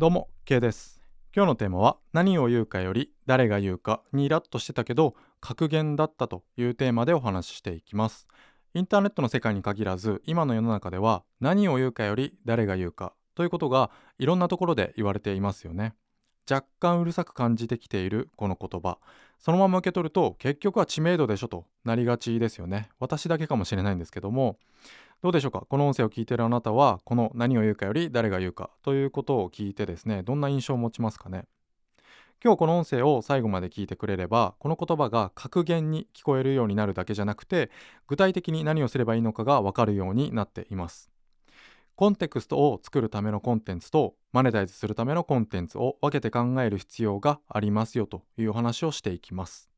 どうも K です。今日のテーマは何を言うかより誰が言うかにイラッとしてたけど格言だったというテーマでお話ししていきます。インターネットの世界に限らず今の世の中では何を言うかより誰が言うかということがいろんなところで言われていますよね。若干うるさく感じてきているこの言葉。そのまま受け取ると結局は知名度でしょとなりがちですよね。私だけかもしれないんですけども。どうでしょうか？この音声を聞いているあなたはこの何を言うかより誰が言うかということを聞いてですねどんな印象を持ちますかね？今日この音声を最後まで聞いてくれればこの言葉が格言に聞こえるようになるだけじゃなくて具体的に何をすればいいのかがわかるようになっています。コンテクストを作るためのコンテンツとマネタイズするためのコンテンツを分けて考える必要がありますよというお話をしていきます。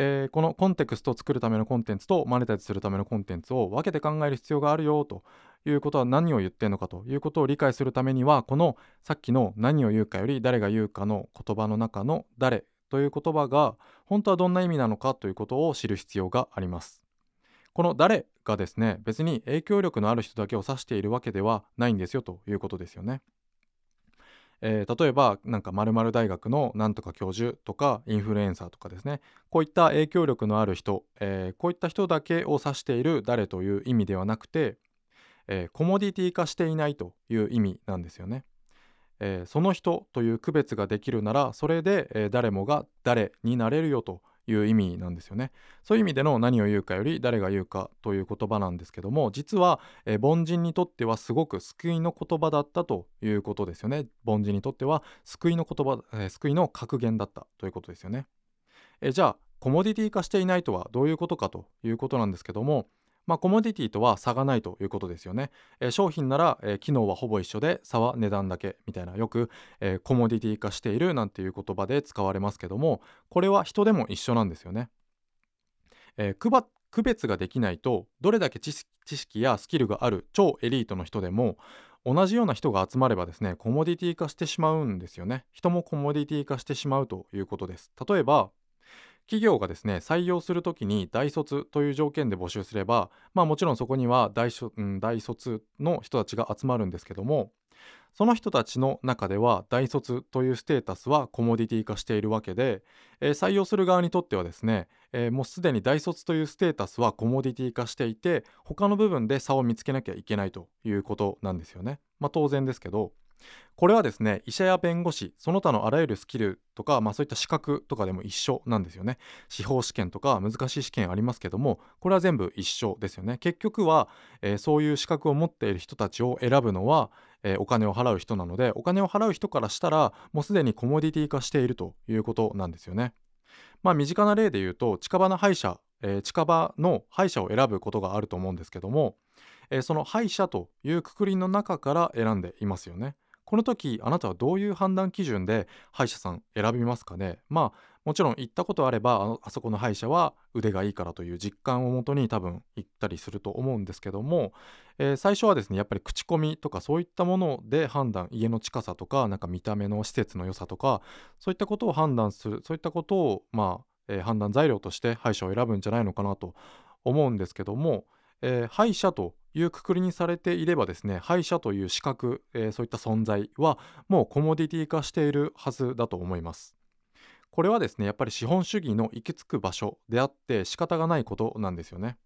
えー、このコンテクストを作るためのコンテンツとマネタイズするためのコンテンツを分けて考える必要があるよということは何を言ってるのかということを理解するためにはこのさっきの何を言うかより誰が言うかの言葉の中の誰という言葉が本当はどんな意味なのかということを知る必要があります。この誰がですね別に影響力のある人だけを指しているわけではないんですよということですよね。えー、例えばなんか〇〇大学のなんとか教授とかインフルエンサーとかですねこういった影響力のある人、えー、こういった人だけを指している誰という意味ではなくて、えー、コモディティ化していないという意味なんですよね。えその人という区別ができるならそれで、え誰もが誰になれるよという意味なんですよね。そういう意味での何を言うかより誰が言うかという言葉なんですけども実は、えー、凡人にとってはすごく救いの言葉だったということですよね。凡人にとっては救いの言葉、えー、救いの格言だったということですよね。えー、じゃあコモディティ化していないとはどういうことかということなんですけどもまあ、コモディティとは差がないということですよね。えー、商品なら、えー、機能はほぼ一緒で差は値段だけみたいなよく、えー、コモディティ化しているなんていう言葉で使われますけどもこれは人でも一緒なんですよね。え区別ができないとどれだけ知識やスキルがある超エリートの人でも同じような人が集まればですねコモディティ化してしまうんですよね人もコモディティ化してしまうということです例えば企業がですね採用するときに大卒という条件で募集すればまあもちろんそこには大,、うん、大卒の人たちが集まるんですけどもその人たちの中では大卒というステータスはコモディティ化しているわけで、えー、採用する側にとってはですね、えー、もうすでに大卒というステータスはコモディティ化していて他の部分で差を見つけなきゃいけないということなんですよね。まあ、当然ですけどこれはですね医者や弁護士その他のあらゆるスキルとか、まあ、そういった資格とかでも一緒なんですよね。司法試験とか難しい試験ありますけどもこれは全部一緒ですよね。結局は、えー、そういう資格を持っている人たちを選ぶのは、えー、お金を払う人なのでお金を払う人からしたらもうすでにコモディティ化しているということなんですよね。まあ身近な例で言うと近場の歯医者、えー、近場の歯医者を選ぶことがあると思うんですけども、えその歯医者というくくりの中から選んでいますよね。この時あなたはどういう判断基準で歯医者さん選びますかね？まあもちろん行ったことあればああそこの歯医者は腕がいいからという実感をもとに多分行ったりすると思うんですけども、えー、最初はですねやっぱり口コミとかそういったもので判断家の近さとかなんか見た目の施設の良さとかそういったことを判断するそういったことをまあ、えー、判断材料として歯医者を選ぶんじゃないのかなと思うんですけども、えー、歯医者というくくりにされていればですね歯医者という資格、えー、そういった存在はもうコモディティ化しているはずだと思います。これはですねやっぱり資本主義の行き着く場所であって仕方がないことなんですよね。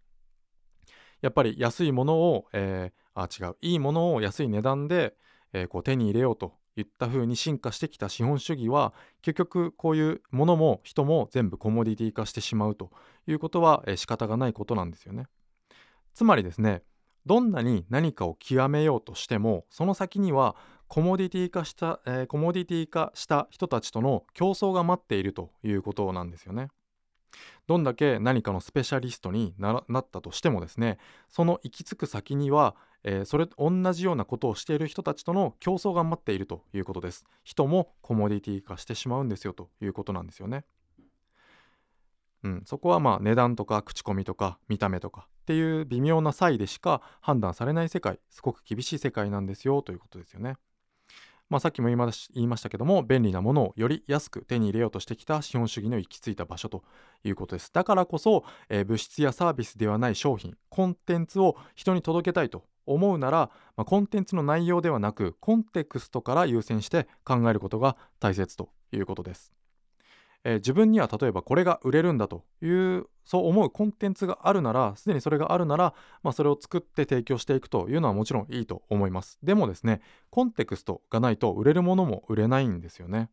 やっぱり安いものを、えー、あ違ういいものを安い値段で、えー、こう手に入れようといった風に進化してきた資本主義は結局こういうものも人も全部コモディティ化してしまうということは、えー、仕方がないことなんですよね。つまりですねどんなに何かを極めようとしてもその先にはコモディティ化した、えー、コモディティ化した人たちとの競争が待っているということなんですよね。どんだけ何かのスペシャリストになったとしてもですねその行き着く先には、えー、それ同じようなことをしている人たちとの競争が待っているということです人もコモディティ化してしまうんですよということなんですよねうん、そこはまあ値段とか口コミとか見た目とかっていう微妙な差異でしか判断されない世界すごく厳しい世界なんですよということですよね。まあ、さっきも言いましたけども便利なものをより安く手に入れようとしてきた資本主義の行き着いた場所ということですだからこそ、えー、物質やサービスではない商品コンテンツを人に届けたいと思うなら、まあ、コンテンツの内容ではなくコンテクストから優先して考えることが大切ということです。えー、自分には例えばこれが売れるんだというそう思うコンテンツがあるならすでにそれがあるなら、まあ、それを作って提供していくというのはもちろんいいと思います。でもですねコンテクストがないと売れるものも売れないんですよね。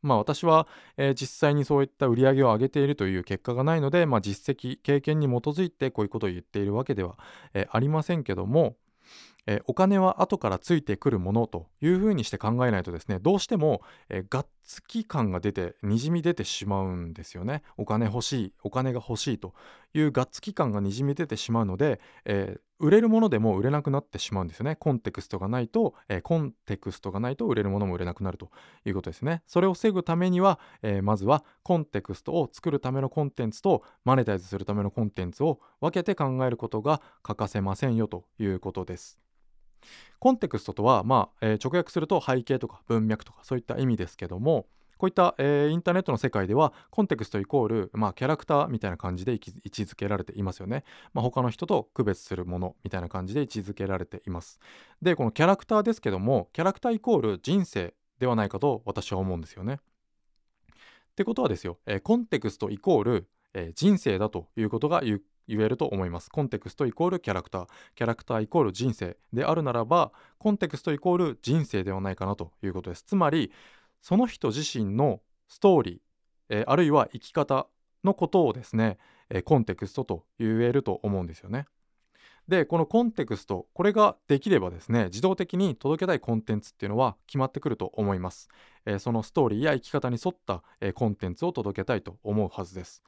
まあ私は、えー、実際にそういった売り上げを上げているという結果がないので、まあ、実績経験に基づいてこういうことを言っているわけでは、えー、ありませんけどもえお金は後からついてくるものというふうにして考えないとですねどうしても、えがっつき感が出てにじみ出てしまうんですよね。お金欲しいお金が欲しいというがっつき感がにじみ出てしまうので、えー、売れるものでも売れなくなってしまうんですよね。コンテクストがないと、えー、コンテクストがないと売れるものも売れなくなるということですね。それを防ぐためには、えー、まずはコンテクストを作るためのコンテンツとマネタイズするためのコンテンツを分けて考えることが欠かせませんよということです。コンテクストとは、まあえー、直訳すると背景とか文脈とかそういった意味ですけどもこういった、えー、インターネットの世界ではコンテクストイコール、まあ、キャラクターみたいな感じで位置づけられていますよね、まあ、他の人と区別するものみたいな感じで位置づけられています。でこのキャラクターですけどもキャラクターイコール人生ではないかと私は思うんですよね。ってことはですよ、えー、コンテクストイコール、えー、人生だということが言言えると思います。コンテクストイコールキャラクター、キャラクターイコール人生であるならば、コンテクストイコール人生ではないかなということです。つまり、その人自身のストーリー、えー、あるいは生き方のことをですね、えー、コンテクストと言えると思うんですよね。でこのコンテクストこれができればですね自動的に届けたいコンテンツっていうのは決まってくると思います、えー、そのストーリーや生き方に沿った、えー、コンテンツを届けたいと思うはずです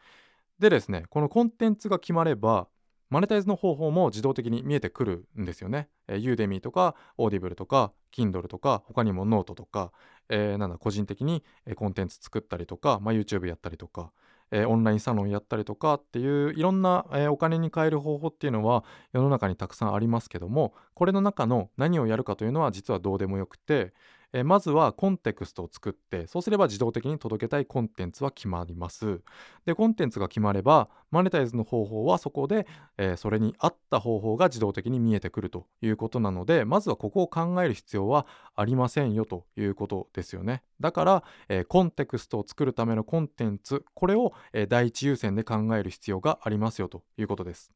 でですねこのコンテンツが決まればマネタイズの方法も自動的に見えてくるんですよね。えー、 Udemy とか Audible とか Kindle とか他にもノートとか、えー、なんだ個人的にコンテンツ作ったりとか、まあ、YouTube やったりとか、えー、オンラインサロンやったりとかっていういろんな、えー、お金に換える方法っていうのは世の中にたくさんありますけどもこれの中の何をやるかというのは実はどうでもよくて、えまずはコンテクストを作ってそうすれば自動的に届けたいコンテンツは決まります。でコンテンツが決まればマネタイズの方法はそこで、えー、それに合った方法が自動的に見えてくるということなのでまずはここを考える必要はありませんよということですよね。だから、えー、コンテクストを作るためのコンテンツこれを、えー、第一優先で考える必要がありますよということです。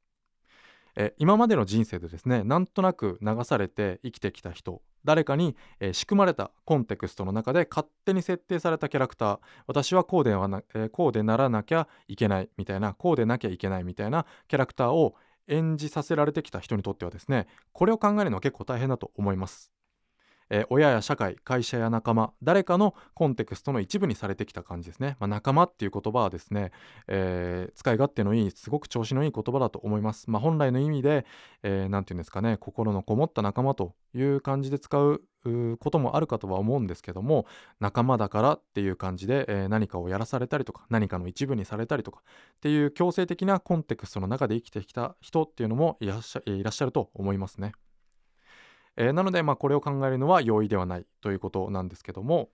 え今までの人生でですねなんとなく流されて生きてきた人誰かに、えー、仕組まれたコンテクストの中で勝手に設定されたキャラクター。私はこうではな、えー、こうでならなきゃいけないみたいなこうでなきゃいけないみたいなキャラクターを演じさせられてきた人にとってはですねこれを考えるのは結構大変だと思います。えー、親や社会会社や仲間誰かのコンテクストの一部にされてきた感じですね、まあ、仲間っていう言葉はですね、えー、使い勝手のいいすごく調子のいい言葉だと思います、まあ、本来の意味で何、えー、て言うんですかね心のこもった仲間という感じで使うこともあるかとは思うんですけども仲間だからっていう感じで、えー、何かをやらされたりとか何かの一部にされたりとかっていう強制的なコンテクストの中で生きてきた人っていうのもいらっしゃると思いますね。えー、なので、まあ、これを考えるのは容易ではないということなんですけども。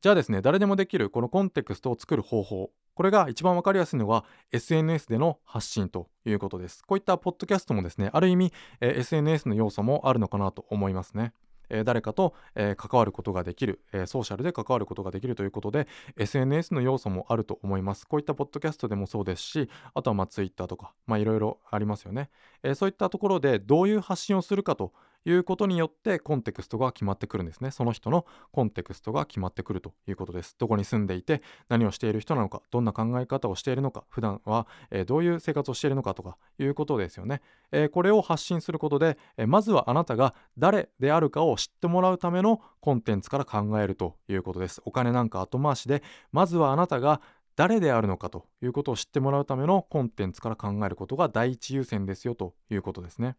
じゃあですね誰でもできるこのコンテクストを作る方法これが一番分かりやすいのが SNS での発信ということです。こういったポッドキャストもですねある意味、えー、SNS の要素もあるのかなと思いますね。え誰かと、え関わることができる、えソーシャルで関わることができるということで SNS の要素もあると思います。こういったポッドキャストでもそうですしあとはまあ Twitter とかまあいろいろありますよね、えそういったところでどういう発信をするかということによってコンテクストが決まってくるんですね。その人のコンテクストが決まってくるということです。どこに住んでいて何をしている人なのかどんな考え方をしているのか普段は、えー、どういう生活をしているのかとかいうことですよね、えー、これを発信することで、えー、まずはあなたが誰であるかを知ってもらうためのコンテンツから考えるということです。お金なんか後回しでまずはあなたが誰であるのかということを知ってもらうためのコンテンツから考えることが第一優先ですよということですね。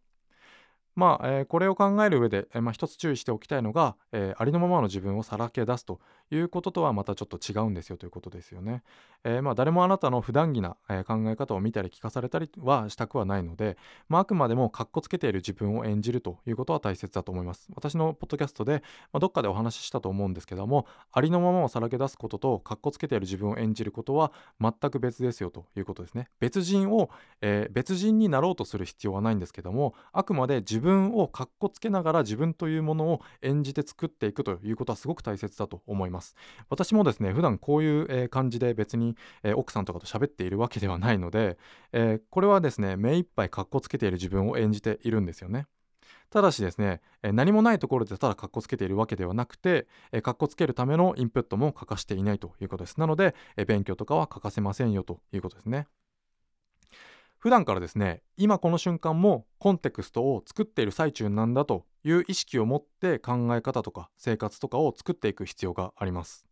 まあ、えー、これを考える上で、えー、まあ、一つ注意しておきたいのが、えー、ありのままの自分をさらけ出すということとはまたちょっと違うんですよということですよね。えまあ、誰もあなたの普段着な、え考え方を見たり聞かされたりはしたくはないので、まあ、あくまでもかっこつけている自分を演じるということは大切だと思います。私のポッドキャストで、まあ、どっかでお話ししたと思うんですけども、ありのままをさらけ出すこととかっこつけている自分を演じることは全く別ですよということですね。別人を、え別人になろうとする必要はないんですけども、あくまで自分をかっこつけながら自分というものを演じて作っていくということはすごく大切だと思います私もですね普段こういう、え感じで別に、え奥さんとかと喋っているわけではないので、えこれはですね目いっぱいかっこつけている自分を演じているんですよねただしですね、え何もないところでただかっこつけているわけではなくて、えかっこつけるためのインプットも欠かしていないということです。なので、え勉強とかは欠かせませんよということですね。普段からですね今この瞬間もコンテクストを作っている最中なんだという意識を持って考え方とか生活とかを作っていく必要があります。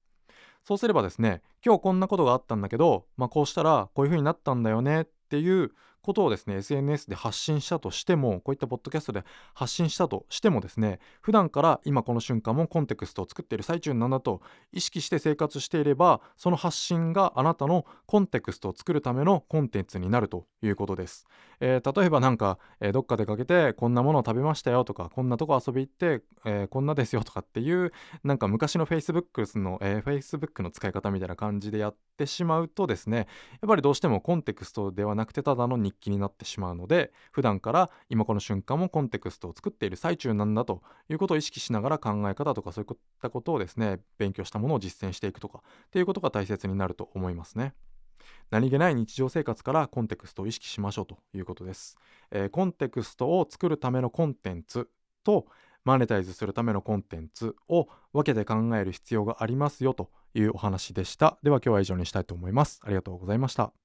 そうすればですね今日こんなことがあったんだけど、まあ、こうしたらこういうふうになったんだよねっていうことをですね SNS で発信したとしてもこういったポッドキャストで発信したとしてもですね普段から今この瞬間もコンテクストを作っている最中なんだと意識して生活していればその発信があなたのコンテクストを作るためのコンテンツになるということです、えー、例えばなんか、えー、どっか出かけてこんなものを食べましたよとかこんなとこ遊び行って、えー、こんなですよとかっていうなんか昔の Facebook の、えー、Facebook の使い方みたいな感じでやってしまうとですねやっぱりどうしてもコンテクストではなくてただの日記になってしまうので普段から今この瞬間もコンテクストを作っている最中なんだということを意識しながら考え方とかそういったことをですね勉強したものを実践していくとかっていうことが大切になると思いますね。何気ない日常生活からコンテクストを意識しましょうということです。えー、コンテクストを作るためのコンテンツとマネタイズするためのコンテンツを分けて考える必要がありますよというお話でした。では今日は以上にしたいと思います。ありがとうございました。